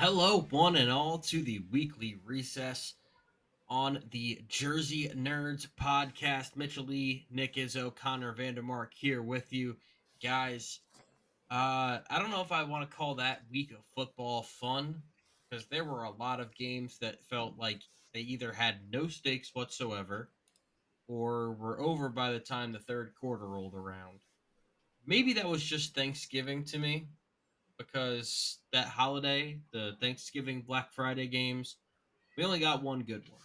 Hello, one and all, to the weekly recess on the Jersey Nerds podcast. Mitchell Lee, Nick Izzo, Connor Vandermark here with you. Guys, uh, I don't know if I want to call that week of football fun because there were a lot of games that felt like they either had no stakes whatsoever or were over by the time the third quarter rolled around. Maybe that was just Thanksgiving to me because that holiday, the Thanksgiving Black Friday games, we only got one good one.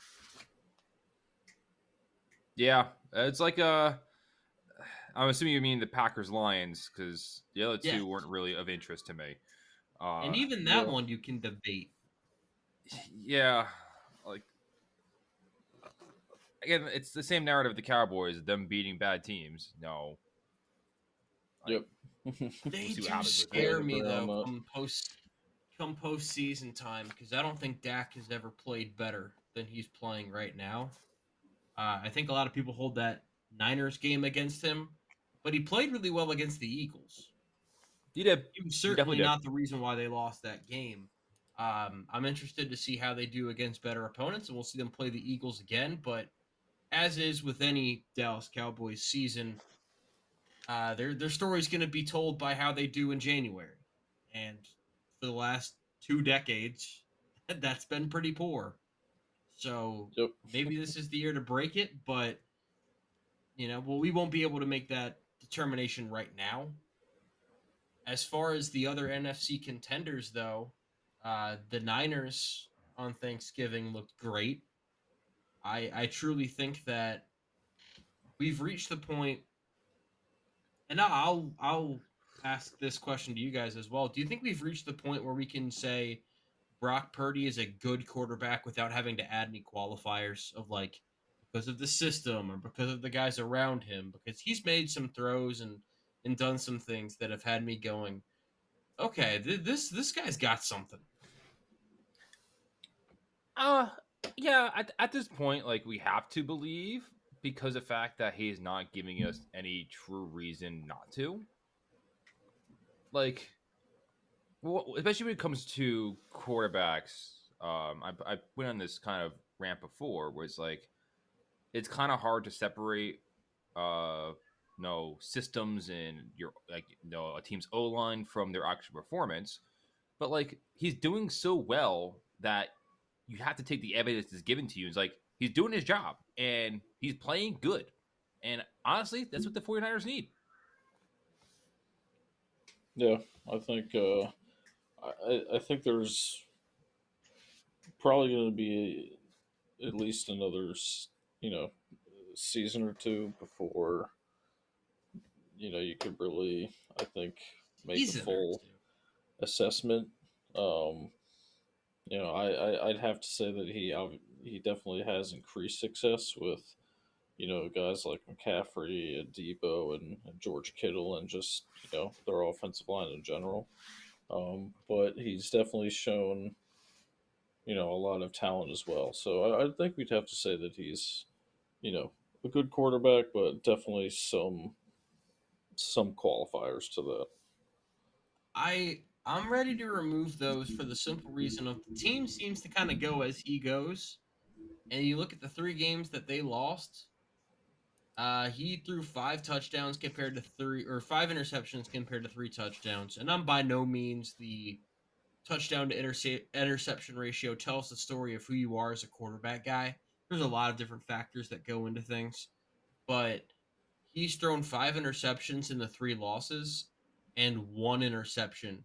Yeah, it's like uh I'm assuming you mean the Packers Lions because the other two Yeah. weren't really of interest to me. Uh, and even that yeah. one you can debate. yeah, like again, it's the same narrative of the Cowboys, them beating bad teams. No, Yep. They do scare me though come post come postseason time because I don't think Dak has ever played better than he's playing right now. Uh, I think a lot of people hold that Niners game against him, but he played really well against the Eagles. he did. He was certainly did. not the reason why they lost that game. Um, I'm interested to see how they do against better opponents, and we'll see them play the Eagles again. But as is with any Dallas Cowboys season, uh, their their story's going to be told by how they do in January, and for the last two decades, that's been pretty poor. So Yep. maybe this is the year to break it, but you know, well, we won't be able to make that determination right now. As far as the other NFC contenders, though, uh, the Niners on Thanksgiving looked great. I I truly think that we've reached the point, and I'll I'll ask this question to you guys as well. Do you think we've reached the point where we can say Brock Purdy is a good quarterback without having to add any qualifiers of like because of the system or because of the guys around him? Because he's made some throws and and done some things that have had me going, okay, th- this this guy's got something. Uh, yeah. At, at this point, like we have to believe because of the fact that he's not giving us any true reason not to. Like, especially when it comes to quarterbacks. Um, I, I went on this kind of rant before, where it's like, it's kind of hard to separate, uh, no systems and your like, you know, a team's O line from their actual performance. But like, he's doing so well that you have to take the evidence that's given to you. It's like he's doing his job and he's playing good. And honestly, that's what the 49ers need. Yeah, I think uh, I, I think there's probably going to be at least another you know season or two before you know you could really I think make He's a full assessment. Um, you know, I, I I'd have to say that he he definitely has increased success with you know guys like McCaffrey and Deebo and, and George Kittle and just you know their offensive line in general. Um, but he's definitely shown you know a lot of talent as well. So I, I think we'd have to say that he's you know a good quarterback, but definitely some some qualifiers to that. I I'm ready to remove those for the simple reason of the team seems to kind of go as he goes, and you look at the three games that they lost. Uh, he threw five touchdowns compared to three, or five interceptions compared to three touchdowns. And I'm by no means the touchdown to interce- interception ratio tells the story of who you are as a quarterback guy. There's a lot of different factors that go into things, but he's thrown five interceptions in the three losses and one interception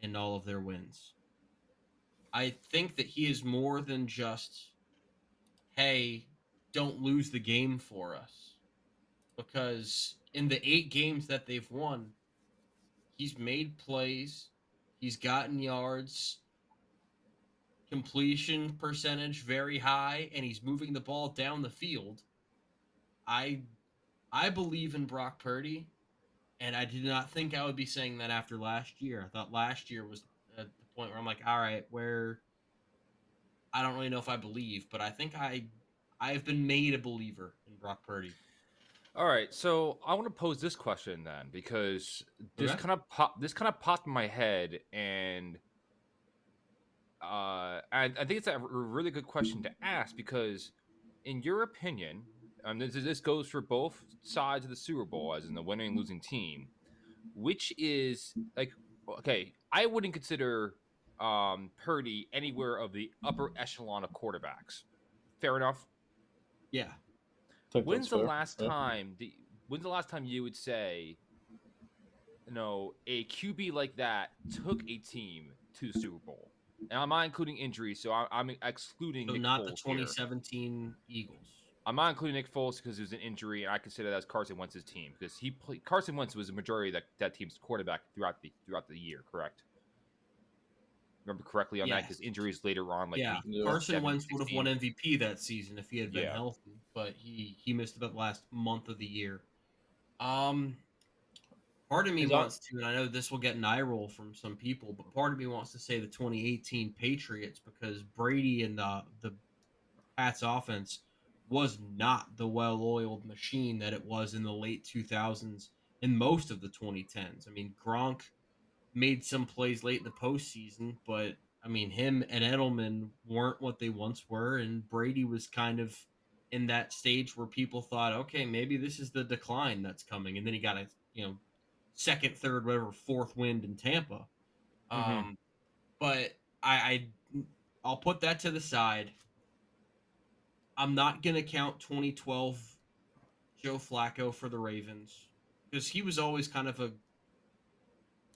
in all of their wins. I think that he is more than just, hey, don't lose the game for us. Because in the eight games that they've won, he's made plays, he's gotten yards, completion percentage very high, and he's moving the ball down the field. I I believe in Brock Purdy. And I did not think I would be saying that after last year. I thought last year was at the point where I'm like, all right, where I don't really know if I believe, but I think I I have been made a believer in Brock Purdy. All right, so I want to pose this question then because this Okay. kind of pop this kind of popped in my head and I, I think it's a really good question to ask because, in your opinion, um, this, this goes for both sides of the Super Bowl, as in the winning and losing team. Which is like okay? I wouldn't consider um, Purdy anywhere of the upper echelon of quarterbacks. Fair enough. Yeah. Think When's the fair. last Yeah. time? The, when's the last time you would say, you know, a QB like that took a team to the Super Bowl? And I'm not including injuries, so I, I'm excluding. So Nick not the Foles here. 2017 Eagles. I'm not including Nick Foles because it was an injury, and I consider that as Carson Wentz's team because he played. Carson Wentz was the majority of that, that team's quarterback throughout the throughout the year. correct? Remember correctly on that because injuries later on, like yeah. Carson 7, Wentz would have won MVP that season if he had been Yeah. healthy, but he he missed about the last month of the year. Um, part of me wants to, and I know this will get an eye roll from some people, but part of me wants to say the 2018 Patriots because Brady and the the Pats offense was not the well-oiled machine that it was in the late 2000s and most of the 2010s. I mean, Gronk made some plays late in the postseason, but I mean, him and Edelman weren't what they once were, and Brady was kind of in that stage where people thought, okay, maybe this is the decline that's coming, and then he got a you know second, third, whatever, fourth wind in Tampa. Mhm. Um, but I, I I'll put that to the side. I'm not gonna count 2012 Joe Flacco for the Ravens because he was always kind of a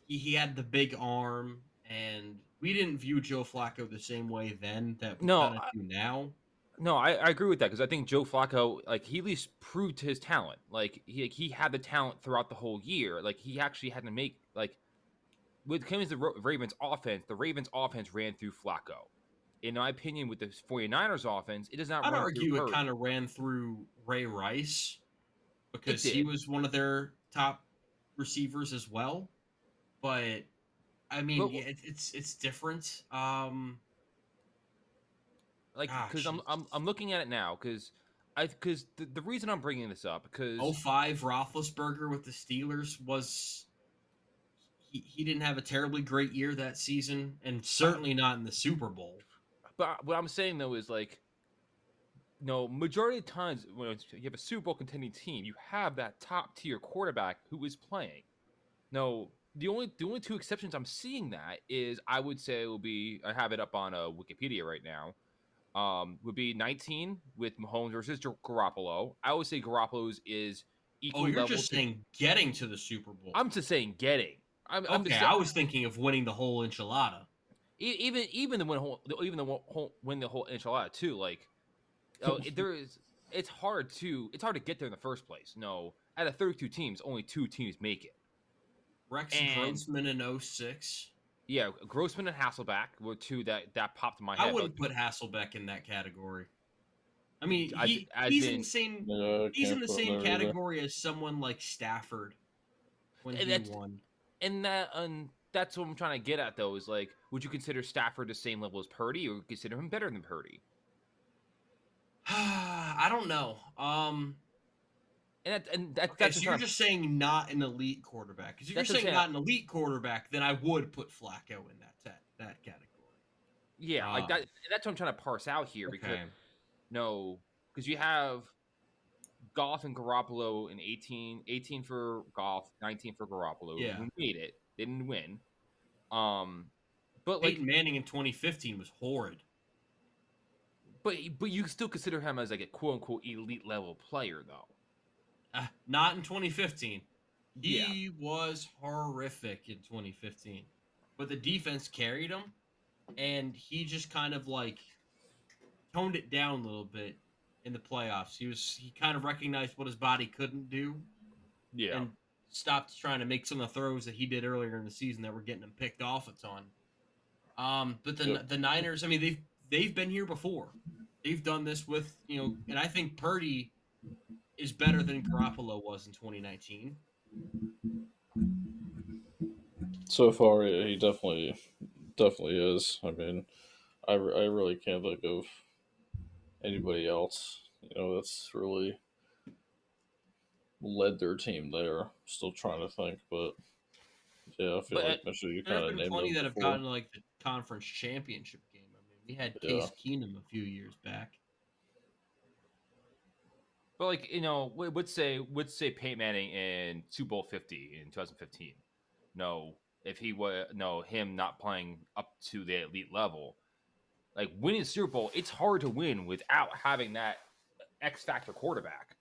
he, he had the big arm and we didn't view Joe Flacco the same way then that we No, kind of do now. No, I, I agree with that because I think Joe Flacco, like he at least proved his talent. Like he like, he had the talent throughout the whole year. Like he actually had to make like with came as the Ravens offense, the Ravens offense ran through Flacco. In my opinion, with the 49ers offense, it does not I'd run argue it kind of ran through Ray Rice because he was one of their top receivers as well. But I mean, But- yeah, it, it's it's different. Um, like Ah, because I'm, I'm I'm looking at it now because I because the, the reason I'm bringing this up because 05 Roethlisberger with the Steelers was he, he didn't have a terribly great year that season, and certainly not in the Super Bowl. But what I'm saying though is like, no, majority of times when you have a Super Bowl contending team, you have that top tier quarterback who is playing. No, the only the only two exceptions I'm seeing that is I would say will be I have it up on uh, Wikipedia right now. Um, would be 19 with Mahomes versus Gar- Garoppolo. I would say Garoppolo's is equal Oh, you're level just to- saying getting to the Super Bowl. I'm just saying getting. I'm, I'm okay, just, I was thinking of winning the whole enchilada. Even even the win whole even the whole- whole win the whole enchilada too like oh, there is it's hard to it's hard to get there in the first place no out of 32 teams only two teams make it Rex And- Grossman in 06. yeah grossman and hasselbeck were two that that popped in my head. I wouldn't but put Hasselbeck in that category. I mean, I- he, I he's in the same Yeah, he's in the put him same there either. category as someone like Stafford when And he that's- won. and that and that's what i'm trying to get at though is like would you consider stafford the same level as purdy or consider him better than purdy I don't know. Um, and that, and that, okay, that's so you're just saying not an elite quarterback. Because if you're That's I'm saying not an elite quarterback, then I would put Flacco in that that, that category. yeah like Ah. that that's what i'm trying to parse out here because Okay. No, because you have Goff and Garoppolo in 18, 18 for Goff, 19 for Garoppolo. Yeah. Who made it. They didn't win. Um, but like, Manning in 2015 was horrid. but but you still consider him as like a quote unquote elite level player though. Uh, not in 2015. He Yeah. was horrific in 2015. But the defense carried him, and he just kind of like toned it down a little bit in the playoffs. He was he kind of recognized what his body couldn't do Yeah. and stopped trying to make some of the throws that he did earlier in the season that were getting him picked off a ton. Um, but the Yep. the Niners, I mean, they've they've been here before. They've done this with you know, and I think Purdy is better than Garoppolo was in 2019. So far, he definitely, definitely is. I mean, I, I really can't think of anybody else. You know, that's really led their team there. Still trying to think, but yeah, I feel But, like Mister, you kind of named plenty that have gotten like the conference championship game. I mean, We had Yeah. Case Keenum a few years back. But like you know, would say would say Peyton Manning in Super Bowl Fifty in 2015. No, if he was no him not playing up to the elite level, like winning Super Bowl, it's hard to win without having that X factor quarterback.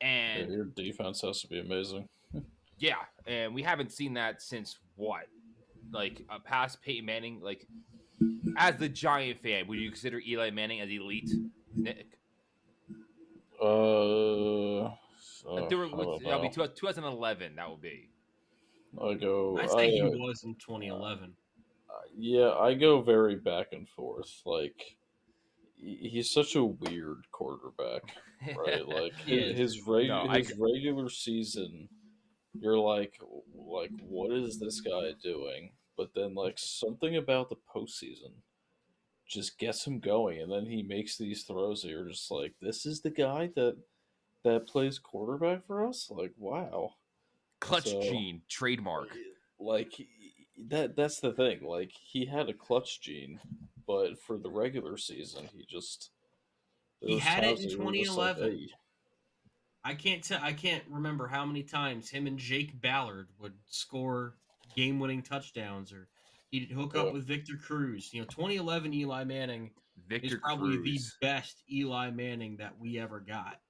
Yeah, And your defense has to be amazing. yeah, and we haven't seen that since what, like a past Peyton Manning. Like as the Giant fan, would you consider Eli Manning as elite? Nick, Uh, Uh, there were- that'll be two- 2011. That will be. I go. I think he I, uh, was in 2011. yeah, I go very back and forth. Like, he's such a weird quarterback, right? Like his is. his, reg- No, I his regular season, you're like, like, what is this guy doing? But then, like, something about the postseason just gets him going, and then he makes these throws that you're just like, this is the guy that that plays quarterback for us. Like, wow Clutch So- gene trademark. Eh, like that that's the thing like he had a clutch gene but for the regular season he just He had it in that you were just like, 2011. "Hey." I can't tell. I can't remember how many times him and Jake Ballard would score game-winning touchdowns, or he'd hook up with Victor Cruz. You know, 2011 Eli Manning Victor is probably Cruz. the best Eli Manning that we ever got.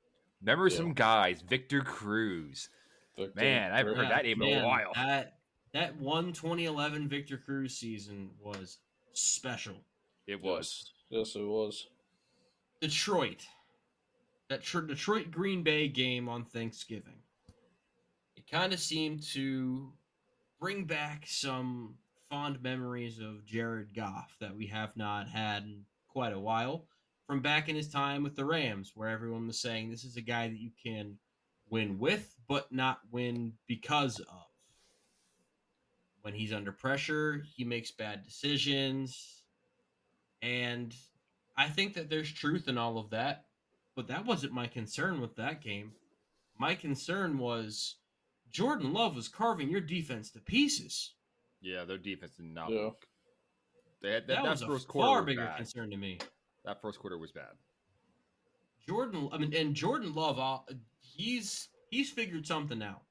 Remember Yeah. some guys, Victor Cruz. Victor Man, I haven't heard Cruz. that name in a while. That that one 2011 Victor Cruz season was special. It was. yes, yes it was Detroit. That tr- Detroit Green Bay game on Thanksgiving. It kind of seemed to bring back some fond memories of Jared Goff that we have not had in quite a while from back in his time with the Rams, where everyone was saying this is a guy that you can win with, but not win because of. When he's under pressure, he makes bad decisions. And I think that there's truth in all of that, but that wasn't my concern with that game. My concern was Jordan Love was carving your defense to pieces. Yeah, their defense did not Yeah. look. They had, that, That, that was a first quarter far was bigger bad. concern to me. That first quarter was bad. Jordan, I mean, and Jordan Love, uh, he's he's figured something out.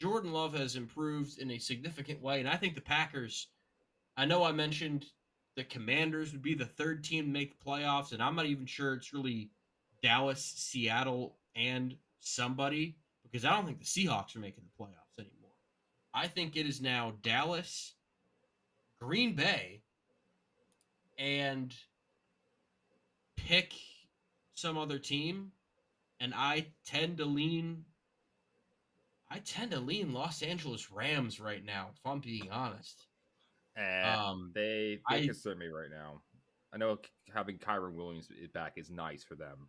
Jordan Love has improved in a significant way, and I think the Packers. I know I mentioned the Commanders would be the third team to make the playoffs, and I'm not even sure it's really Dallas, Seattle, and somebody because I don't think the Seahawks are making the playoffs anymore. I think it is now Dallas, Green Bay, and pick some other team, and I tend to lean. I tend to lean Los Angeles Rams right now, if I'm being honest. And Um, they they I- concern me right now. I know having Kyren Williams back is nice for them.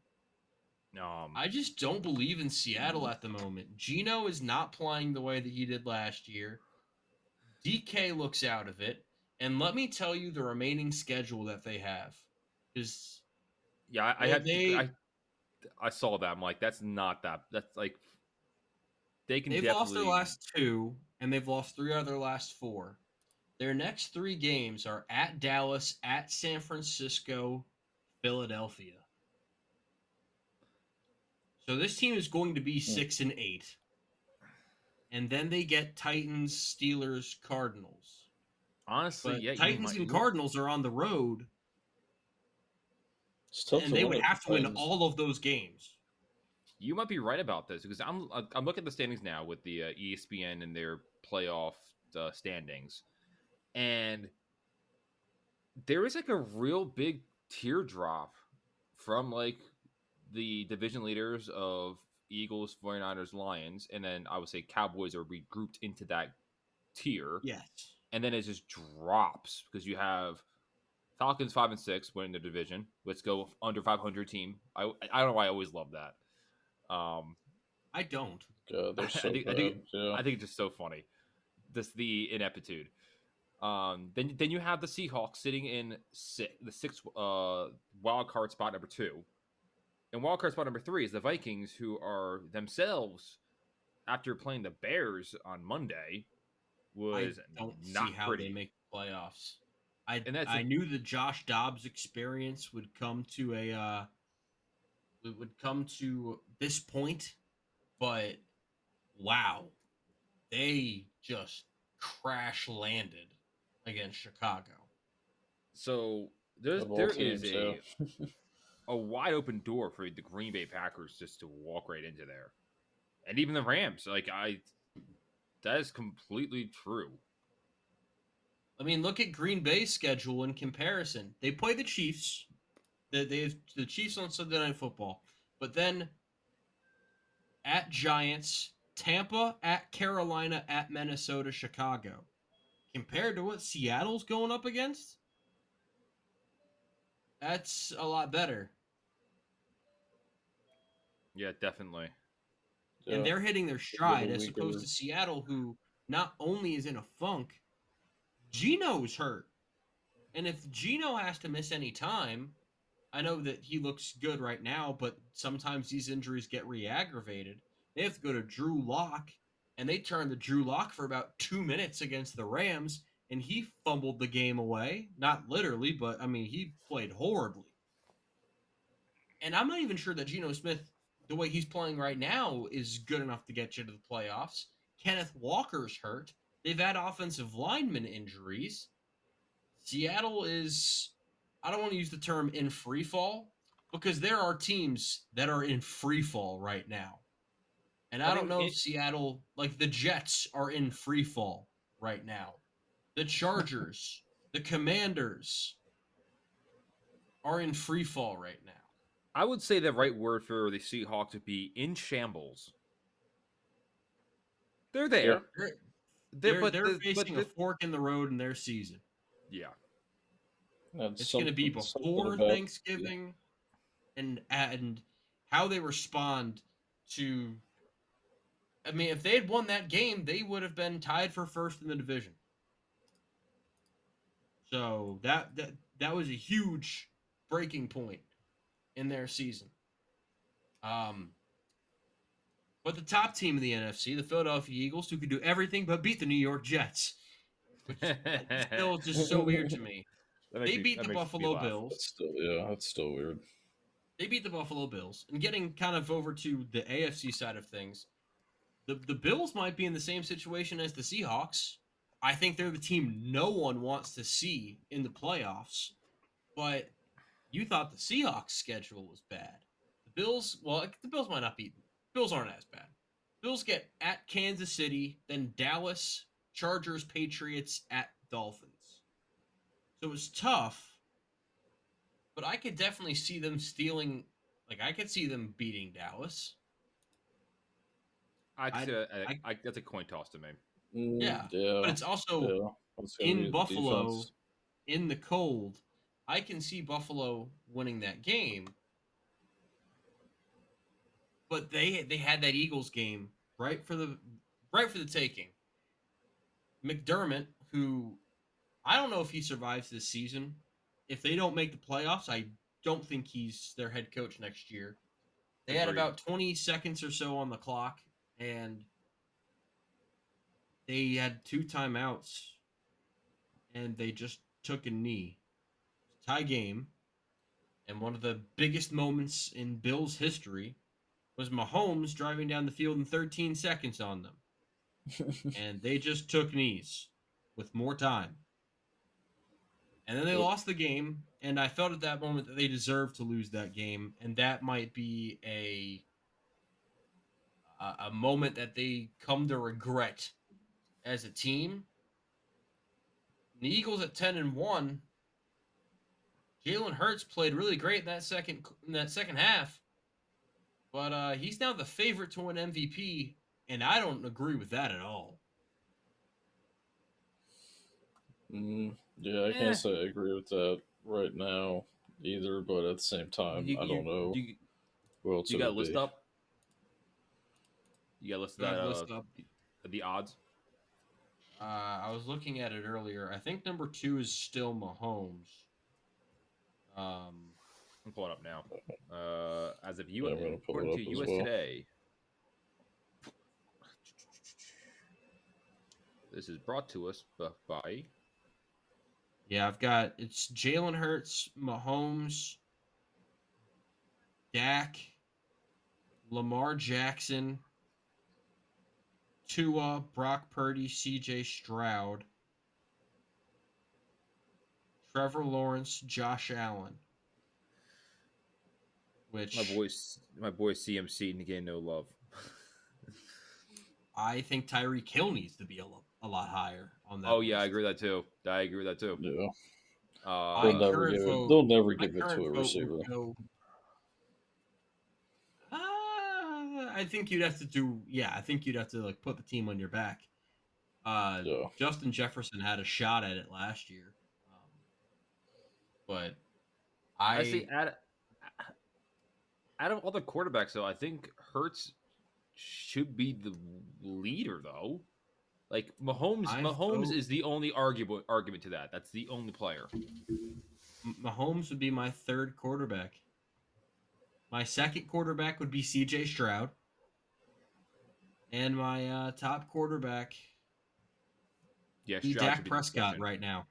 Um, I just don't believe in Seattle at the moment. Geno is not playing the way that he did last year. DK looks out of it, and let me tell you the remaining schedule that they have is yeah, I, I have. they- I, I saw that. I'm like, that's not that. That's like they can. They've definitely, lost their last two, and they've lost three out of their last four. Their next three games are at Dallas, at San Francisco, Philadelphia. So this team is going to be six and eight. And then they get Titans, Steelers, Cardinals. Honestly, But yeah, Titans might- and Cardinals are on the road, It's tough and to they would have to win all of those games. You might be right about this because I'm uh, I'm looking at the standings now with the uh, ESPN and their playoff uh, standings, and there is like a real big teardrop from like the division leaders of Eagles, 49ers, Lions, and then I would say Cowboys are regrouped into that tier, Yes. and then it just drops because you have Falcons five and six winning the division. Let's go under 500 team. I I don't know why I always love that. Um, I don't. God, they're I so think- I think- yeah. I think it's just so funny. This the ineptitude. Um, then then you have the Seahawks sitting in six, the sixth uh, wild card spot number two, and wild card spot number three is the Vikings, who are themselves after playing the Bears on Monday was I don't not see how pretty. they make the playoffs. I And that's I a- knew the Josh Dobbs experience would come to a uh, it would come to this point, but wow, they just crash landed against Chicago. So there's Of all there is teams, a yeah. a wide open door for the Green Bay Packers just to walk right into there, and even the Rams. Like I, that is completely true. I mean, look at Green Bay's schedule in comparison. They play the Chiefs. They they have the Chiefs on Sunday Night Football, but then at Giants, Tampa, at Carolina, at Minnesota, Chicago. Compared to what Seattle's going up against, that's a lot better. Yeah, definitely. Yeah. And they're hitting their stride as weaker. opposed to Seattle, who not only is in a funk, Geno's hurt. And if Geno has to miss any time, I know that he looks good right now, but sometimes these injuries get re-aggravated. They have to go to Drew Lock, and they turned to Drew Lock for about two minutes against the Rams, and he fumbled the game away. Not literally, but I mean he played horribly. And I'm not even sure that Geno Smith, the way he's playing right now, is good enough to get you to the playoffs. Kenneth Walker's hurt. They've had offensive lineman injuries. Seattle is I don't want to use the term in free fall because there are teams that are in free fall right now. And I, I don't know it- if Seattle like the Jets are in free fall right now. The Chargers, the Commanders are in free fall right now. I would say the right word for the Seahawks would be in shambles. They're there. They're, They're, they're, but they're the- but facing the- a fork in the road in their season. yeah. That's It's going to be something- something before about- Thanksgiving, and and how they respond to. I mean, if they had won that game, they would have been tied for first in the division. So that that that was a huge breaking point in their season. Um, but the top team in the NFC, the Philadelphia Eagles, who could do everything but beat the New York Jets, which is still just so weird to me. They me- beat that the Buffalo laugh. Bills. That's still yeah, that's still weird. they beat the Buffalo Bills. And getting kind of over to the AFC side of things, the the Bills might be in the same situation as the Seahawks. I think they're the team no one wants to see in the playoffs. But you thought the Seahawks schedule was bad. The Bills, well, the Bills might not be. Bills aren't as bad. Bills get at Kansas City, then Dallas, Chargers, Patriots, at Dolphins. So it's tough but I could definitely see them stealing. Like I could see them beating Dallas. I'd I- say a- I- I- that's a coin toss to me. Mm, Yeah, yeah, But it's also yeah. In be the Buffalo. defense. in the cold. I can see Buffalo winning that game. But they they had that Eagles game right for the right for the taking. McDermott, who I don't know if he survives this season. If they don't make the playoffs, I don't think he's their head coach next year. They had about 20 seconds or so on the clock, and they had two timeouts, and they just took a knee. Tie game, and one of the biggest moments in Bills history was Mahomes driving down the field in 13 seconds on them, and they just took knees with more time. And then they lost the game, and I felt at that moment that they deserved to lose that game, and that might be a a, moment that they come to regret as a team. The Eagles at ten and one. Jalen Hurts played really great in that second in that second half, but uh, he's now the favorite to win MVP, and I don't agree with that at all. Mm, yeah, I Eh. can't say I agree with that right now either, but at the same time, You- I don't know You, who else you got would list be. up. You got list Do that list uh, up? the odds. Uh, I was looking at it earlier. I think number two is still Mahomes. Um, I'm pulling up now. Uh, as of you, Yeah, I'm gonna according to as US well. Today. This is brought to us by Yeah, I've got it's Jalen Hurts, Mahomes, Dak, Lamar Jackson, Tua, Brock Purdy, CJ Stroud, Trevor Lawrence, Josh Allen. Which My boys, my boy CMC and again, no love. I think Tyreek Hill needs to be a, a lot higher on that. oh yeah, I agree with that too. I agree with that too. Yeah, Uh, they'll never current give it. They'll never give it to a receiver. go- Uh, I think you'd have to do. Yeah, I think you'd have to like put the team on your back. Uh, Yeah, Justin Jefferson had a shot at it last year, but I, I see. Out, out of all the quarterbacks, though, I think Hurts should be the leader, though. Like Mahomes, I Mahomes vote- is the only argument argument to that. That's the only player. Mahomes would be my third quarterback. My second quarterback would be C.J. Stroud, and my uh, top quarterback Yeah, be Stroud Dak Prescott second. right now.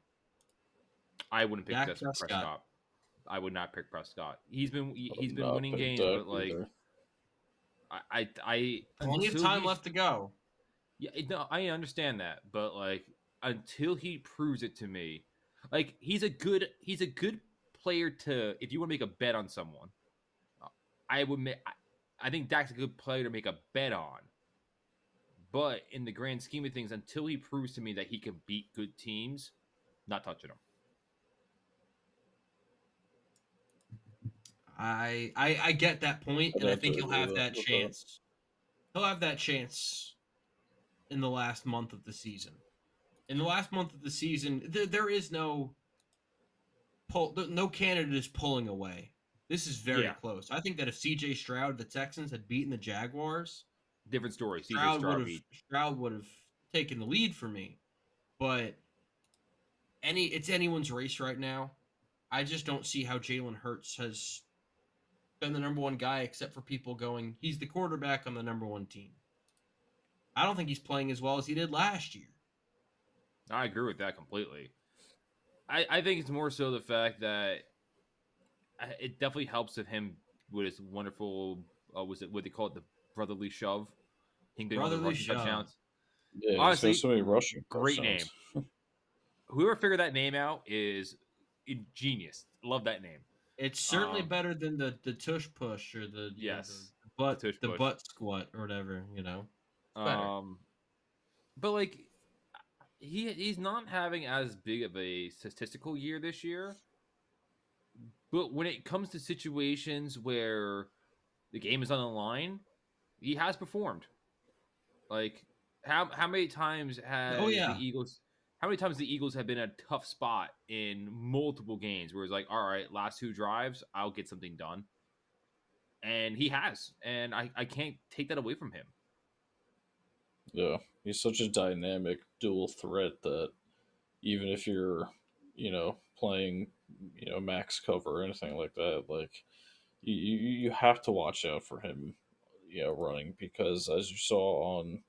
I wouldn't pick Dak Dak Prescott. Prescott. I would not pick Prescott. He's been he, I'm he's been winning games, but like either. I I, I Plenty of time he's- left to go. Yeah, no, I understand that, but like until he proves it to me, like he's a good he's a good player to if you want to make a bet on someone. I would make. I, I think Dak's a good player to make a bet on. But in the grand scheme of things, until he proves to me that he can beat good teams, not touching him. I, I I get that and I think he'll have that chance. He'll have that chance in the last month of the season. In the last month of the season, there, there is no pull. No candidate is pulling away. This is very Yeah. close. I think that if C.J. Stroud, the Texans, had beaten the Jaguars, Different story. Stroud would have. Stroud would have taken the lead for me. But any it's anyone's race right now. I just don't see how Jalen Hurts has been the number one guy, except for people going, he's the quarterback on the number one team. I don't think he's playing as well as he did last year. I agree with that completely. I, I think it's more so the fact that it definitely helps of him with his wonderful, uh, was it what they call it, the brotherly shove? Him getting all Brotherly rushing shove. touchdowns. Yeah, he's Honestly, got so many rushing. great touchdowns. Whoever figured that name out is genius. Love that name. It's certainly Um, better than the, the tush push or the you know, Yes, the butt tush the butt squat or whatever, you know. Um, but like, he he's not having as big of a statistical year this year. But when it comes to situations where the game is on the line, he has performed. Like how how many times has Oh, yeah. the Eagles? How many times the Eagles have been a tough spot in multiple games where it's like, all right, last two drives, I'll get something done. And he has, and I, I can't take that away from him. Yeah, he's such a dynamic dual threat that even if you're, you know, playing, you know, max cover or anything like that, like you, you have to watch out for him, you know, running because as you saw on,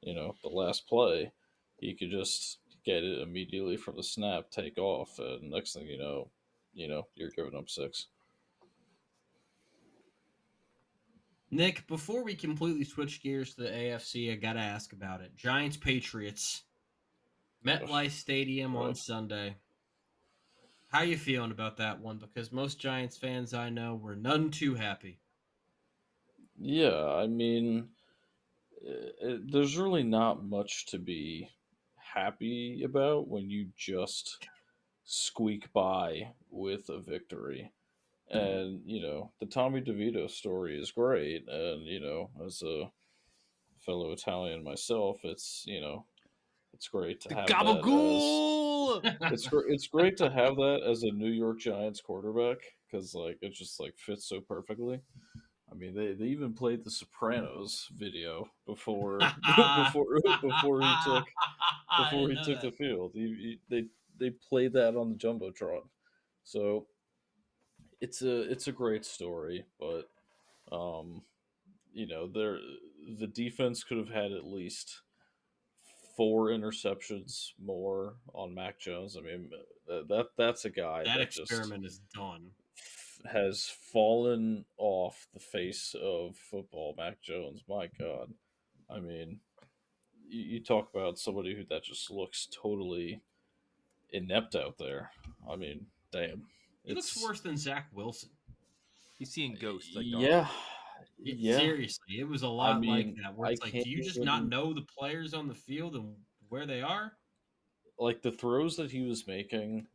you know, the last play, he could just get it immediately from the snap, take off, and next thing you know, you know, you're giving up six. Nick, before we completely switch gears to the AFC, I gotta ask about it. Giants Patriots, MetLife Stadium on Sunday. How you feeling about that one? Because most Giants fans I know were none too happy. Yeah, I mean, it, there's really not much to be happy about when you just squeak by with a victory. Mm-hmm. And, you know, the Tommy DeVito story is great. And, you know, as a fellow Italian myself, it's, you know, it's great to have that as- it's it's great to have that as a New York Giants quarterback because like it just like fits so perfectly. I mean, they, they even played the Sopranos video before before before he took before he took that. the field. He, he, they they played that on the jumbotron, so it's a it's a great story. But um, you know, there the defense could have had at least four interceptions more on Mac Jones. I mean, uh, that that's a guy that, that, just experiment is done. F- has fallen off the face of football. Mac Jones, my God. I mean, you, you talk about somebody who that just looks totally inept out there. I mean, damn. He looks worse than Zach Wilson. He's seeing ghosts. Like yeah, It- yeah. Seriously, it was a lot like mean, that. Where I it's like, do you just not know the players on the field and where they are? like the throws that he was making,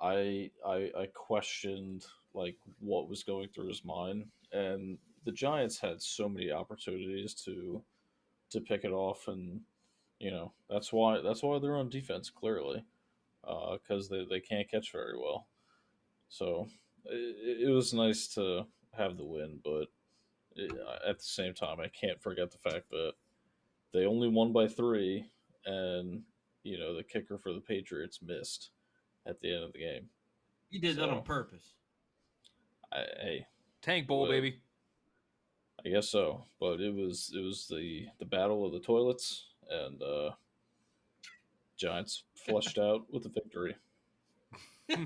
I I I questioned like what was going through his mind, and the Giants had so many opportunities to to pick it off, and you know that's why that's why they're on defense clearly, uh, because they they can't catch very well. So it, it was nice to have the win, but it, at the same time, I can't forget the fact that they only won by three, and you know the kicker for the Patriots missed at the end of the game. He did that on purpose. I, hey, Tank Bowl, Well, baby. I guess so, but it was it was the the battle of the toilets, and uh, Giants flushed out with a victory.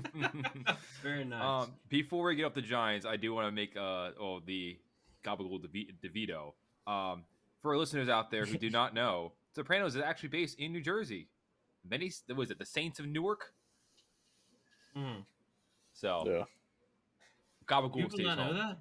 Very nice. Um, before we get up the Giants, I do want to make uh oh the Gabagool Devi- DeVito. Um, for our listeners out there who do not know, Sopranos is actually based in New Jersey. Many was it the Saints of Newark? Mhm. So Yeah, Gabagool People stays not know that.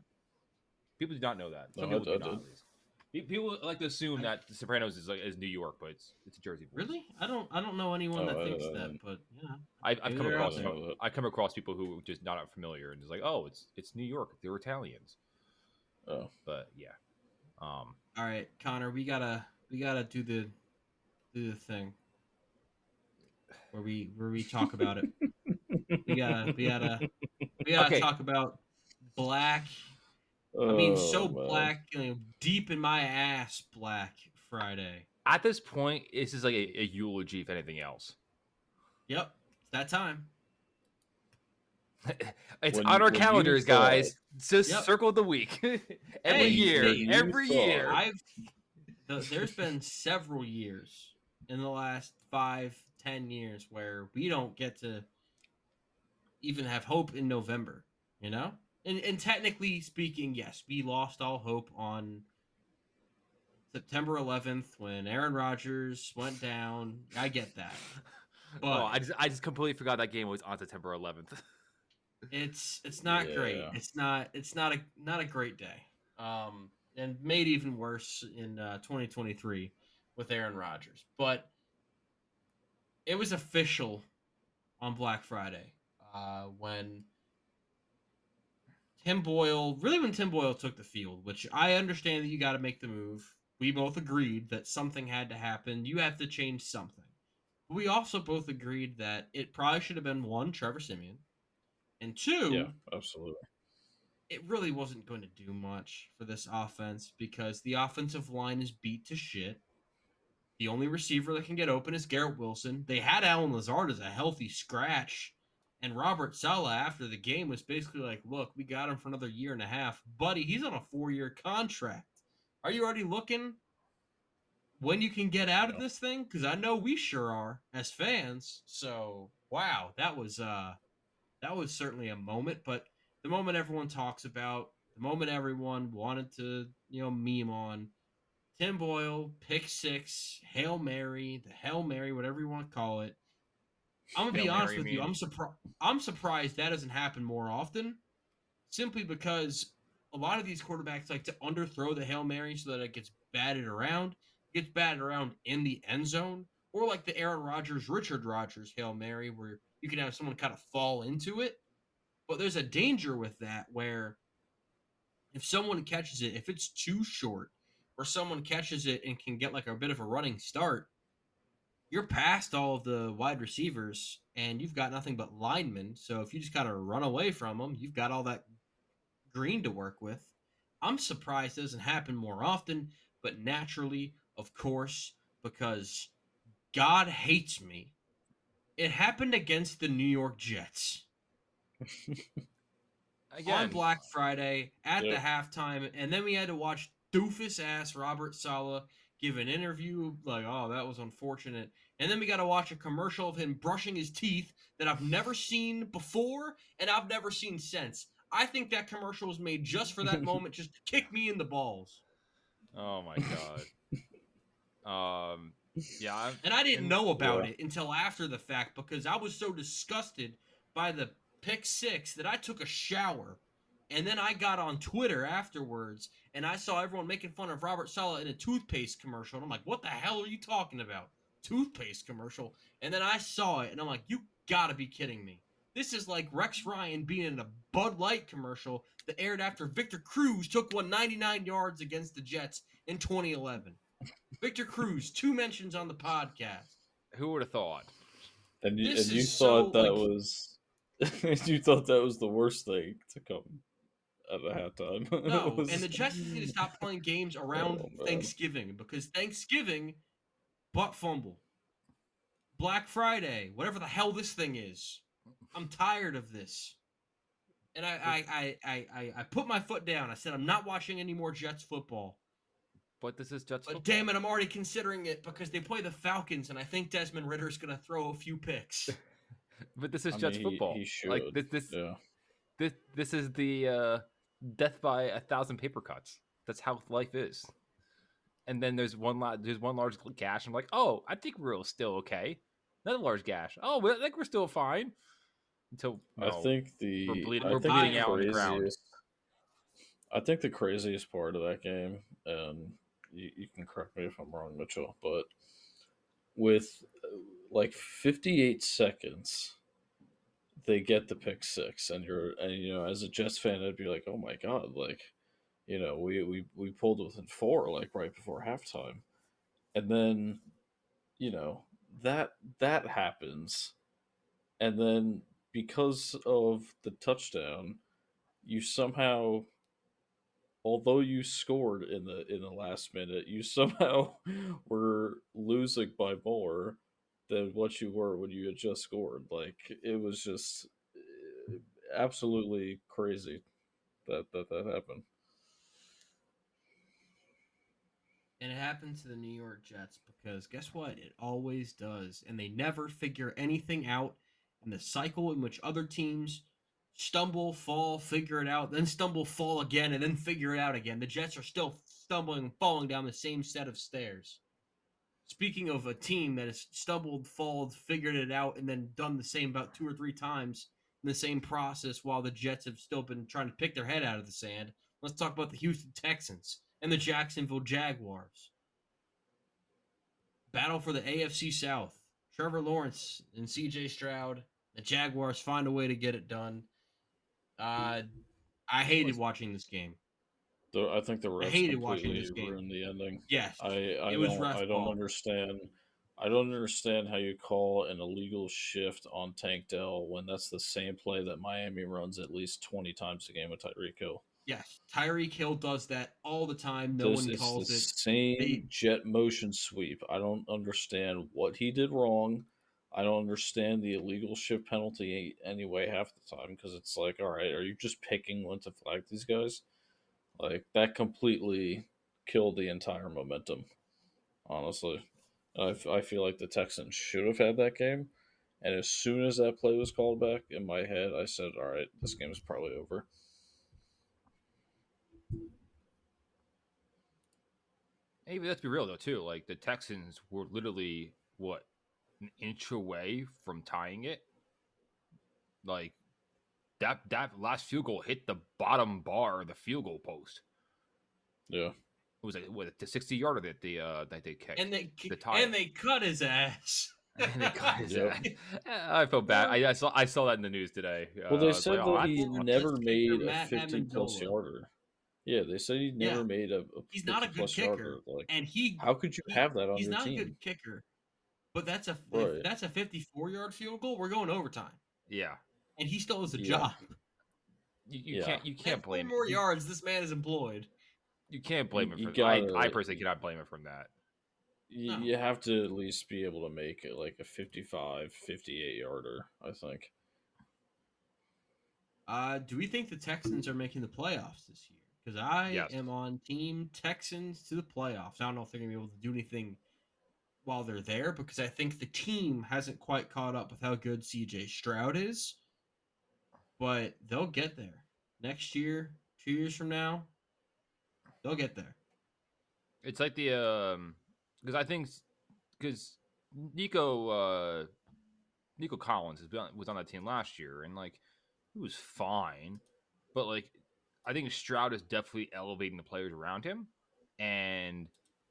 People do not know that. Some No, people I do not. did. at least. Pe- People like to assume that The Sopranos is like is New York, but it's it's Jersey. Really? I don't. I don't know anyone that Oh, I- thinks I- that. But yeah, I've, I've Maybe come across out there. I come across people who are just not familiar and just like, oh, it's it's New York. They're Italians. oh, But yeah, um, all right, Connor. We gotta. We gotta do the. Do the thing. Where we where we talk about it. we gotta. We gotta. We gotta Okay. talk about black. I mean, so Oh, man. black, you know, deep in my ass, Black Friday. at this point, this is like a, a eulogy, if anything else. Yep, it's that time. it's When- on our calendars, guys. Just Yep. circle the week every Hey, year. hey, every year. I've there's been several years in the last five, ten years where we don't get to even have hope in November. You know, and and technically speaking, yes, we lost all hope on September 11th when Aaron Rodgers went down. I get that. oh, I just I just completely forgot that game was on September 11th. It's it's not great. It's not it's not a not a great day. Um, and made even worse in uh, 2023 with Aaron Rodgers. But it was official on Black Friday uh, when Tim Boyle, really when Tim Boyle took the field, which I understand that you got to make the move. We both agreed that something had to happen. You have to change something. We also both agreed that it probably should have been one, Trevor Siemian, and two, yeah, absolutely. it really wasn't going to do much for this offense because the offensive line is beat to shit. The only receiver that can get open is Garrett Wilson. They had Allen Lazard as a healthy scratch, and Robert Saleh after the game was basically like, "Look, we got him for another year and a half, buddy. He's on a four-year contract. Are you already looking when you can get out of this thing? Because I know we sure are as fans. So, wow, that was uh, that was certainly a moment, but the moment everyone talks about, the moment everyone wanted to, you know, meme on. Tim Boyle, pick six, Hail Mary, the Hail Mary, whatever you want to call it. I'm gonna be honest with you. I'm surprised. I'm surprised that doesn't happen more often, simply because a lot of these quarterbacks like to underthrow the Hail Mary so that it gets batted around, gets batted around in the end zone, or like the Aaron Rodgers, Richard Rodgers Hail Mary, where you can have someone kind of fall into it. But there's a danger with that where if someone catches it, if it's too short, or someone catches it and can get like a bit of a running start, you're past all of the wide receivers and you've got nothing but linemen. So if you just kind of run away from them, you've got all that green to work with. I'm surprised it doesn't happen more often, but naturally, of course, because God hates me. It happened against the New York Jets on Black Friday at Yep. the halftime, and then we had to watch doofus ass Robert Saleh give an interview like, "Oh, that was unfortunate," and then we got to watch a commercial of him brushing his teeth that I've never seen before and I've never seen since. I think that commercial was made just for that moment, just to kick me in the balls. Oh my god. um. Yeah. I'm, And I didn't And- know about yeah. it until after the fact because I was so disgusted by the pick six that I took a shower. And then I got on Twitter afterwards and I saw everyone making fun of Robert Saleh in a toothpaste commercial. And I'm like, what the hell are you talking about? Toothpaste commercial. And then I saw it and I'm like, you gotta be kidding me. This is like Rex Ryan being in a Bud Light commercial that aired after Victor Cruz took one 99 yards against the Jets in 2011. Victor Cruz, two mentions on the podcast. who would have thought? And you, This and you thought so, that like- was you thought that was the worst thing to come at the halftime. No, was- and the Jets need to stop playing games around Oh. Thanksgiving because Thanksgiving, butt fumble, Black Friday, whatever the hell this thing is. I'm tired of this. And I, I, I, I, I, I put my foot down. I said I'm not watching any more Jets football. But this is Jets. But football. damn it, I'm already considering it because they play the Falcons, and I think Desmond Ridder's gonna throw a few picks. But this is I Jets mean, football. he like should, this, this, yeah. this, this is the uh, death by a thousand paper cuts. That's how life is. And then there's one la- there's one large gash. I'm like, oh, I think we're still okay. Another large gash. Oh, well, I think we're still fine. Until I think the We're bleeding- I we're think bleeding the out on the ground. craziest- I think the craziest part of that game, and you, you can correct me if I'm wrong, Mitchell, but with uh, like 58 seconds, they get the pick six, and you're and you know as a Jets fan, I'd be like, oh my god, like you know we we we pulled within four like right before halftime, and then you know that that happens, and then because of the touchdown, you somehow although you scored in the in the last minute, you somehow were losing by more than what you were when you had just scored. Like it was just uh, absolutely crazy that that that happened. And it happened to the New York Jets because guess what? It always does. And they never figure anything out And the cycle in which other teams stumble, fall, figure it out, then stumble, fall again, and then figure it out again. The Jets are still stumbling and falling down the same set of stairs. Speaking of a team that has stumbled, falled, figured it out, and then done the same about two or three times in the same process while the Jets have still been trying to pick their head out of the sand, let's talk about the Houston Texans and the Jacksonville Jaguars. Battle for the AFC South. Trevor Lawrence and CJ Stroud. The Jaguars find a way to get it done. Uh, I hated watching this game. The, I think the refs hated watching this game. ruined the ending. Yes. I I It was don't I don't ball. understand. I don't understand how you call an illegal shift on Tank Dell when that's the same play that Miami runs at least twenty times a game with Tyreek Hill. Yes. Tyreek Hill does that all the time. No This one calls the it. same They- jet motion sweep. I don't understand what he did wrong. I don't understand the illegal shift penalty anyway half the time because it's like, all right, are you just picking when to flag these guys? Like that completely killed the entire momentum. Honestly, I, f- I feel like the Texans should have had that game. And as soon as that play was called back in my head, I said, all right, this game is probably over. Hey, but let's be real though too. Like the Texans were literally what an inch away from tying it. Like that that last field goal hit the bottom bar of the field goal post. Yeah. It was like what the sixty yarder that they uh that they kicked. And they the tie. and they cut his ass. And they cut his Yep. ass. I felt bad. I, I saw I saw that in the news today. Well, Uh, they I was said like, oh, that I- he never made a Matt 50 plus Ammendola. yarder. Yeah, they said he never Yeah. made a, a He's not a good kicker. Like, And he how could you he- have that on he's not team? a good kicker. But that's a if Right. that's a 54 yard field goal. We're going overtime, yeah, and he still has a Yeah. job. you, you Yeah. can't you can't four blame more you, yards. This man is employed. you can't blame You- him you for I I personally cannot blame him from that. You, No. you have to at least be able to make it like a 55, 58 yarder, I think. Uh, do we think the Texans are making the playoffs this year? Because I Yes. am on Team Texans to the playoffs. I don't know if they're gonna be able to do anything while they're there because I think the team hasn't quite caught up with how good CJ Stroud is, but they'll get there next year, two years from now. They'll get there. It's like the um because I think because Nico uh Nico Collins has been, was on that team last year and like he was fine, but like I think Stroud is definitely elevating the players around him, and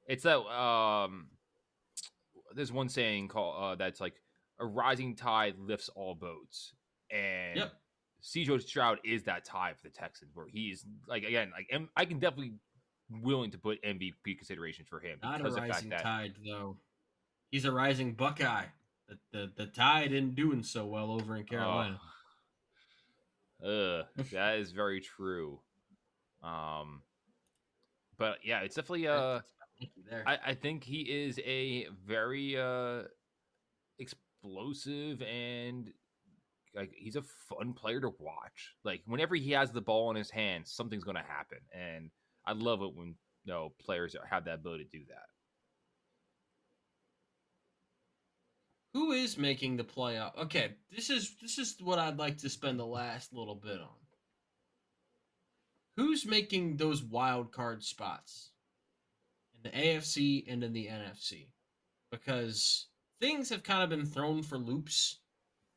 it's that um there's one saying called uh, that's like a rising tide lifts all boats, and Yep. CJ Stroud is that tide for the Texans where he's like again like M- I can definitely willing to put MVP considerations for him Not a because of the rising that tide though. He's a rising Buckeye. The, the the tide isn't doing so well over in Carolina. Uh, that is very true. Um, but yeah, it's definitely uh. I, I think he is a very uh explosive and like he's a fun player to watch. Like whenever he has the ball in his hands, something's gonna happen, and I love it when you know players have that ability to do that. Who is making the playoff? Okay, this is this is what I'd like to spend the last little bit on. Who's making those wild card spots in the AFC and in the NFC? Because things have kind of been thrown for loops.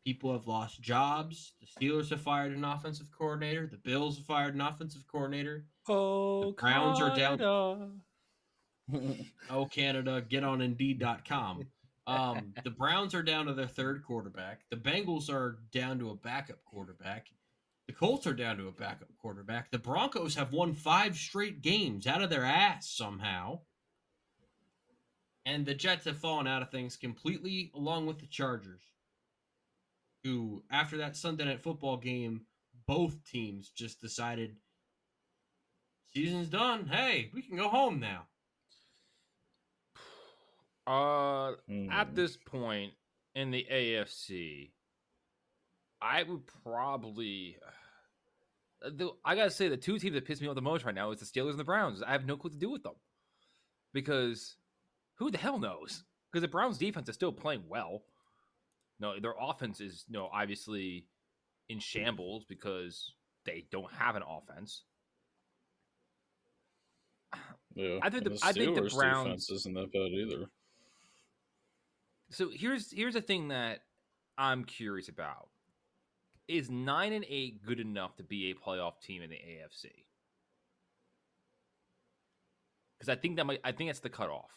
People have lost jobs. The Steelers have fired an offensive coordinator. The Bills have fired an offensive coordinator. Oh, Browns are down- Oh, Canada, get on Indeed.com. Um, the Browns are down to their third quarterback. The Bengals are down to a backup quarterback. The Colts are down to a backup quarterback. The Broncos have won five straight games out of their ass somehow. And the Jets have fallen out of things completely, along with the Chargers, who, after that Sunday night football game, both teams just decided season's done. Hey, we can go home now. Uh, Hmm. at this point in the AFC, I would probably. uh, The, I gotta say, the two teams that piss me off the most right now is the Steelers and the Browns. I have no clue what to do with them because who the hell knows? Because the Browns' defense is still playing well. No, their offense is no obviously in shambles because they don't have an offense. yeah, I think and the- I think the Browns- defense isn't that bad either. So here's here's a thing that I'm curious about. Is nine and eight good enough to be a playoff team in the AFC? Because I think that might I think that's the cutoff.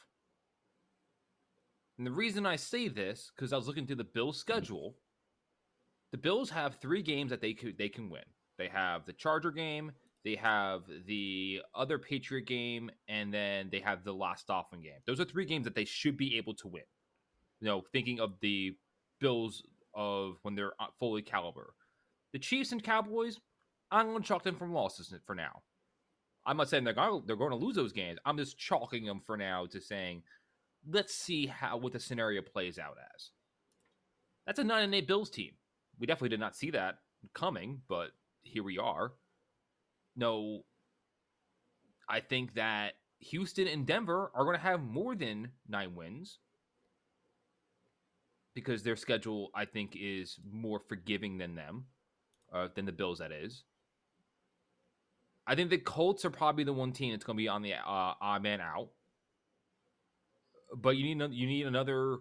And the reason I say this, because I was looking through the Bills' schedule, the Bills have three games that they could they can win. They have the Charger game, they have the other Patriot game, and then they have the last Dolphin game. Those are three games that they should be able to win you know, thinking of the Bills of when they're uh, fully caliber. The Chiefs and Cowboys, I'm going to chalk them from losses for now. I'm not saying they're going to, they're going to lose those games. I'm just chalking them for now to saying, let's see how what the scenario plays out as. That's a nine and eight Bills team. We definitely did not see that coming, but here we are. No, I think that Houston and Denver are going to have more than nine wins because their schedule, I think, is more forgiving than them, uh, than the Bills. That is. I think the Colts are probably the one team that's going to be on the uh, odd man out. But you need you need another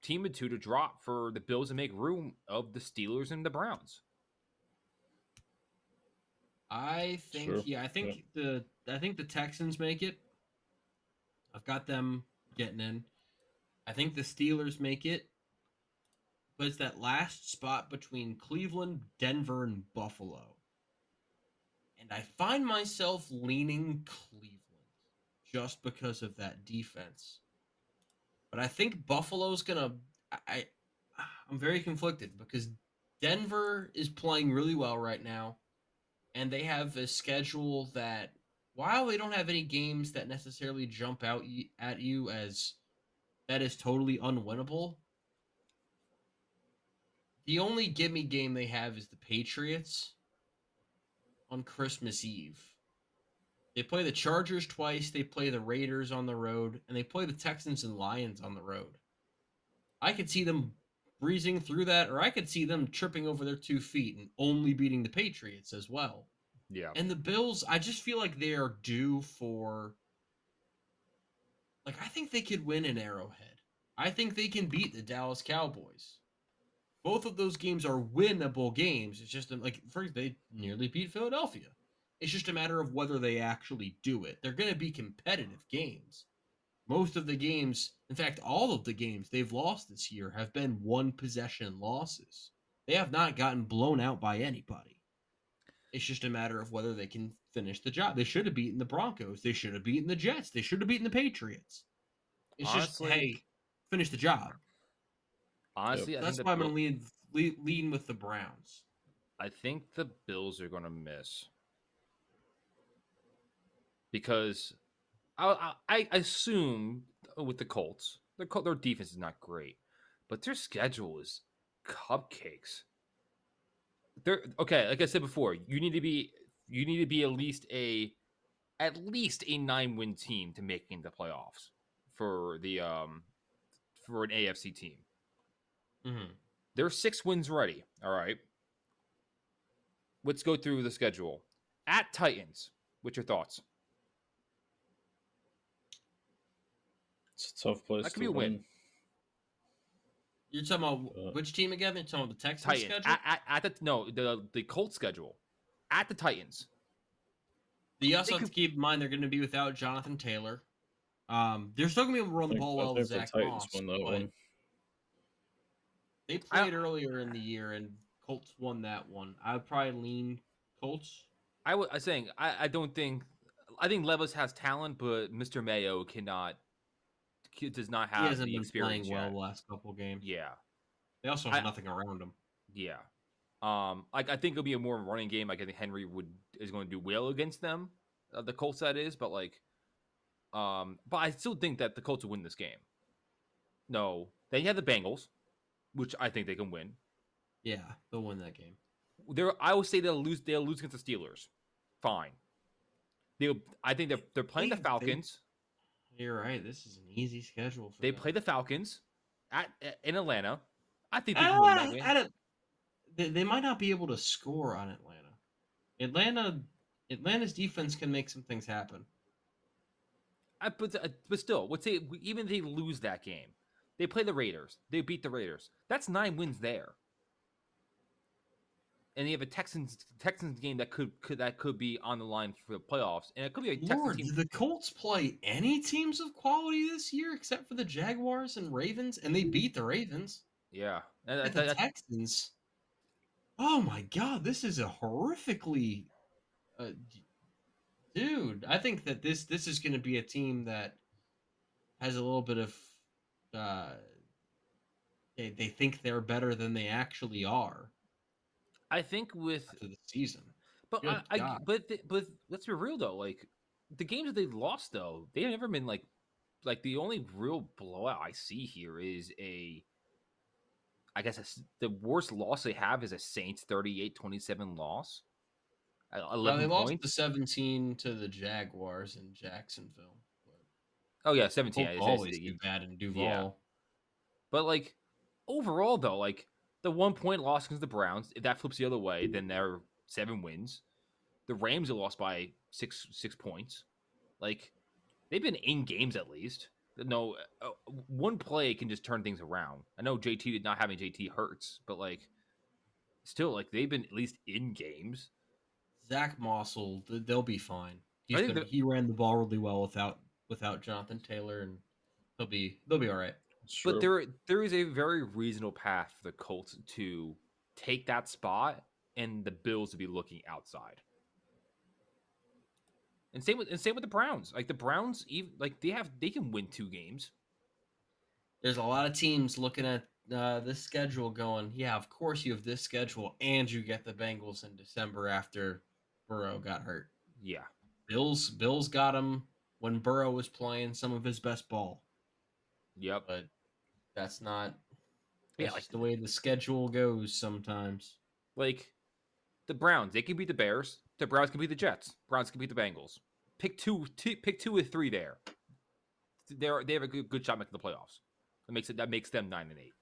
team or two to drop for the Bills to make room of the Steelers and the Browns. I think Sure, yeah, I think the I think the Texans make it. I've got them getting in. I think the Steelers make it. But it's that last spot between Cleveland, Denver, and Buffalo. And I find myself leaning Cleveland just because of that defense. But I think Buffalo's gonna I, I I'm very conflicted because Denver is playing really well right now and they have a schedule that while they don't have any games that necessarily jump out at you as that is totally unwinnable the only gimme game they have is the patriots on christmas eve They play the Chargers twice. They play the Raiders on the road, and they play the Texans and Lions on the road. I could see them breezing through that, or I could see them tripping over their two feet and only beating the Patriots as well. Yeah. And the Bills, I just feel like they are due for. Like, I think they could win an Arrowhead. I think they can beat the Dallas Cowboys. Both of those games are winnable games. It's just like, first, they nearly beat Philadelphia. It's just a matter of whether they actually do it. They're going to be competitive games. Most of the games, in fact, all of the games they've lost this year have been one possession losses. They have not gotten blown out by anybody. It's just a matter of whether they can finish the job. They should have beaten the Broncos. They should have beaten the Jets. They should have beaten the Patriots. It's Honestly- just, hey, finish the job. Honestly, I That's think why the I'm going to lean, lean, lean with the Browns. I think the Bills are going to miss because I, I, I assume with the Colts, their their defense is not great, but their schedule is cupcakes. They're okay. Like I said before, you need to be you need to be at least a at least a nine win team to make it into playoffs for the um for an AFC team. Mm-hmm. They're six wins ready. All right. Let's go through the schedule. At Titans, what's your thoughts? It's a tough place That could to be a win. win. You're talking about Uh, which team again? You're talking about the Texans Titans. schedule? At, at, at the no, the the Colts schedule. At the Titans. You also They have to keep in mind they're going to be without Jonathan Taylor. Um, they're still going to be able to run the ball well with Zack Moss. win that but one. They played earlier in the year, and Colts won that one. I would probably lean Colts. I was saying I, I don't think I think Levis has talent, but Mr. Mayo cannot does not have he hasn't the been playing experience well the last couple games. Yeah. They also have I- nothing around him. Yeah. Um, like I think it'll be a more running game. Like I think Henry would is going to do well against them. Uh, the Colts that is, but like, um, but I still think that the Colts will win this game. No, then you have the Bengals, which I think they can win. Yeah, they'll win that game. They're, I would say they'll lose. They'll lose against the Steelers. Fine. They, I think they're they're playing the They- they- Falcons. You're right. This is an easy schedule. For They them. play the Falcons at in Atlanta. I think they can win that Ah. I they, they might not be able to score on Atlanta. Atlanta, Atlanta's defense can make some things happen. I, but, uh, but still, let's say even if they lose that game, they play the Raiders. They beat the Raiders. That's nine wins there. And they have a Texans Texans game that could, could that could be on the line for the playoffs, and it could be a Texans Lord, team. did the Colts play any teams of quality this year except for the Jaguars and Ravens, and they beat the Ravens. Yeah, and And the Texans. Oh my God, this is a horrifically, uh, dude. I think that this this is going to be a team that has a little bit of, uh, they they think they're better than they actually are I think with the season. But I, I but th- but let's be real though. Like the games that they've lost though, they've never been like like the only real blowout I see here is a. I guess the worst loss they have is a Saints 38-27 loss. At Well, Eleven they lost the 17 to the Jaguars in Jacksonville. Oh yeah, seventeen. Colts I- I- I- always do bad in Duval. But like overall though, like the one point loss against the Browns, if that flips the other way, then they're seven wins. The Rams are lost by six six points. Like they've been in games at least. No, uh, one play can just turn things around. I know JT did not having JT hurts, but like still, like they've been at least in games. Zack Mossel, they'll be fine. He's I think been- he ran the ball really well without without Jonathan Taylor, and they'll be they'll be all right. But there there is a very reasonable path for the Colts to take that spot and the Bills to be looking outside. And same with and same with the Browns. Like the Browns, even like they have they can win two games. There's a lot of teams looking at uh, this schedule, going, yeah, of course you have this schedule, and you get the Bengals in December after Burrow got hurt. Yeah, Bills Bills got him when Burrow was playing some of his best ball, yep. but that's not. Yeah, like- the way the schedule goes sometimes. Like the Browns, they can beat the Bears. The Browns can beat the Jets. Browns can beat the Bengals. pick two, two pick two or three there. They're they have a good, good shot making the playoffs. That makes it that makes them nine and eight.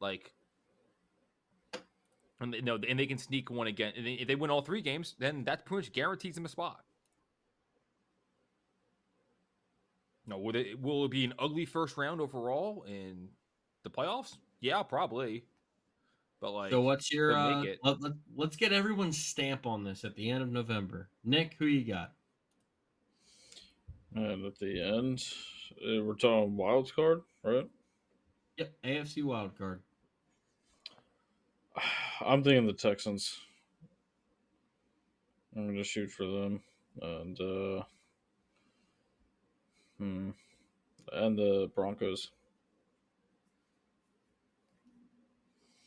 Like, and they, no, and they can sneak one again. And if they win all three games, then that pretty much guarantees them a spot. No, will it will it be an ugly first round overall in the playoffs? Yeah, probably. But like, so what's your? Uh, let, let, let's get everyone's stamp on this at the end of November. Nick, who you got? And at the end, uh, we're talking wild card, right? Yep, AFC wild card. I'm thinking the Texans. I'm gonna shoot for them, and uh, hmm, and the Broncos.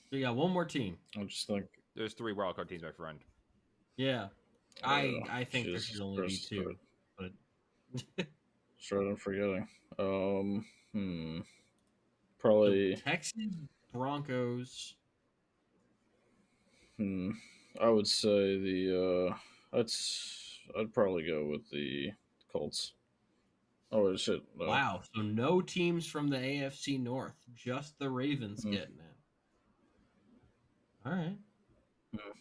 So you got one more team. I just think. there's three wildcard teams, my friend. Yeah, I uh, I think there Jesus should only Christ, be two. Fred. But Straight, I'm forgetting. Um, hmm, So probably. Texans, Broncos. Hmm. I would say the uh I'd s- I'd probably go with the Colts. Oh shit. No. Wow. So no teams from the AFC North, just the Ravens Hmm. getting it. All right. Hmm.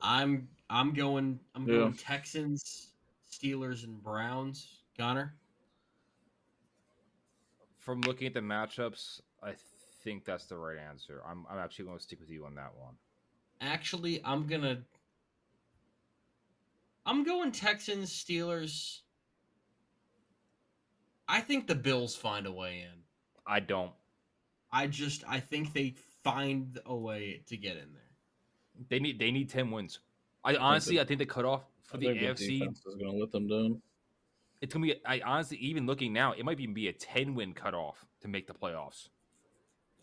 I'm I'm going I'm Yeah. going Texans, Steelers, and Browns. Connor. From looking at the matchups, I think that's the right answer. I'm I'm actually going to stick with you on that one. Actually, I'm gonna I'm going Texans, Steelers. I think the Bills find a way in. I don't. I just I think they find a way to get in there. They need they need ten wins. I honestly, the- I think the cutoff for I the think AFC, defense is gonna let them down. it's gonna be. I honestly, even looking now, it might even be a ten win cutoff to make the playoffs.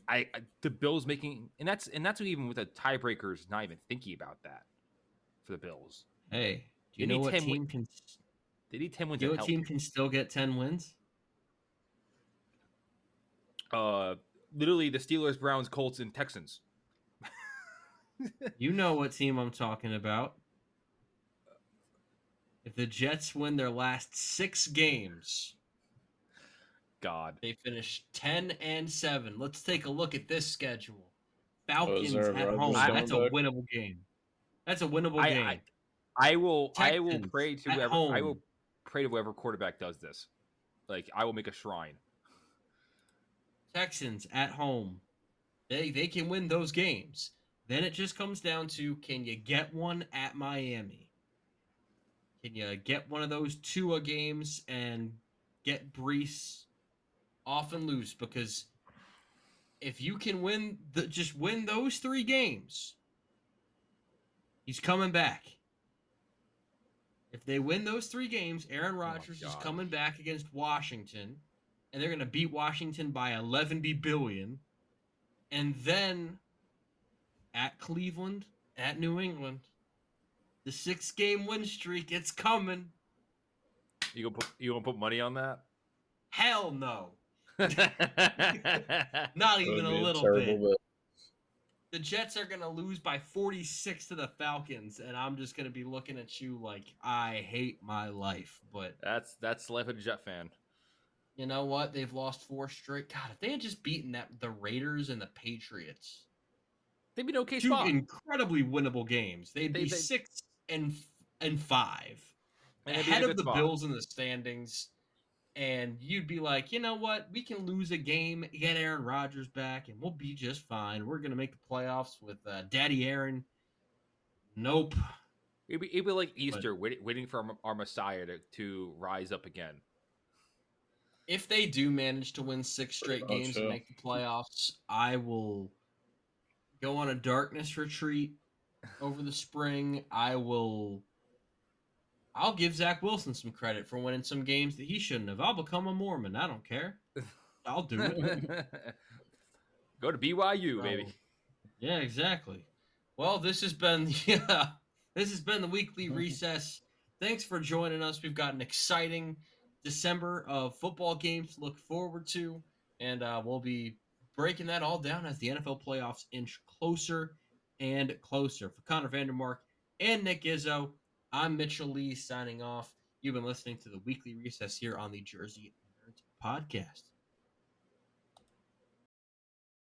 I, I the Bills making, and that's and that's even with the tiebreakers not even thinking about that for the Bills. Hey, do They you know need what 10 team win- can They need ten wins. do you know what help. team can still get ten wins? Uh, literally the Steelers, Browns, Colts, and Texans. You know what team I'm talking about. If the Jets win their last six games, God, they finish ten and seven. Let's take a look at this schedule. Falcons is there a at home. That's a winnable game. That's a winnable I, game. I, I will. I will pray to at whoever. I will pray to whoever quarterback does this. Like I will make a shrine. Texans at home. They they can win those games. Then it just comes down to can you get one at Miami? Can you get one of those Tua games and get Breece off and loose? Because if you can win the just win those three games, he's coming back. If they win those three games, Aaron oh Rodgers is coming back against Washington, and they're going to beat Washington by 11 billion. And then at Cleveland, at New England, the six game win streak, it's coming. You gonna put you gonna put money on that? Hell no. Not Not even a little terrible bit. bet. The Jets are going to lose by 46 to the Falcons, and I'm just going to be looking at you like I hate my life. But That's that's the life of a Jet fan. You know what? They've lost four straight. God, if they had just beaten that the Raiders and the Patriots, They'd be an okay two spot. incredibly winnable games. They'd They- be they- six and and five And they'd be in a ahead of the spot. Bills in the standings. And you'd be like, you know what? We can lose a game, get Aaron Rodgers back, and we'll be just fine. We're gonna make the playoffs with uh, Daddy Aaron. Nope. It'd be, it'd be like Easter, waiting, waiting for our, our Messiah to, to rise up again. If they do manage to win six straight games and make the playoffs, I will go on a darkness retreat over the spring. I will. I'll give Zach Wilson some credit for winning some games that he shouldn't have. I'll become a Mormon. I don't care. I'll do it. Go to BYU, baby. Yeah, exactly. Well, this has been yeah, this has been the weekly recess. Thanks for joining us. We've got an exciting December of football games to look forward to, and uh, we'll be breaking that all down as the NFL playoffs inch closer and closer. For Connor Vandermark and Nick Izzo, I'm Mitchell Lee signing off. You've been listening to the weekly recess here on the Jersey Nerds podcast.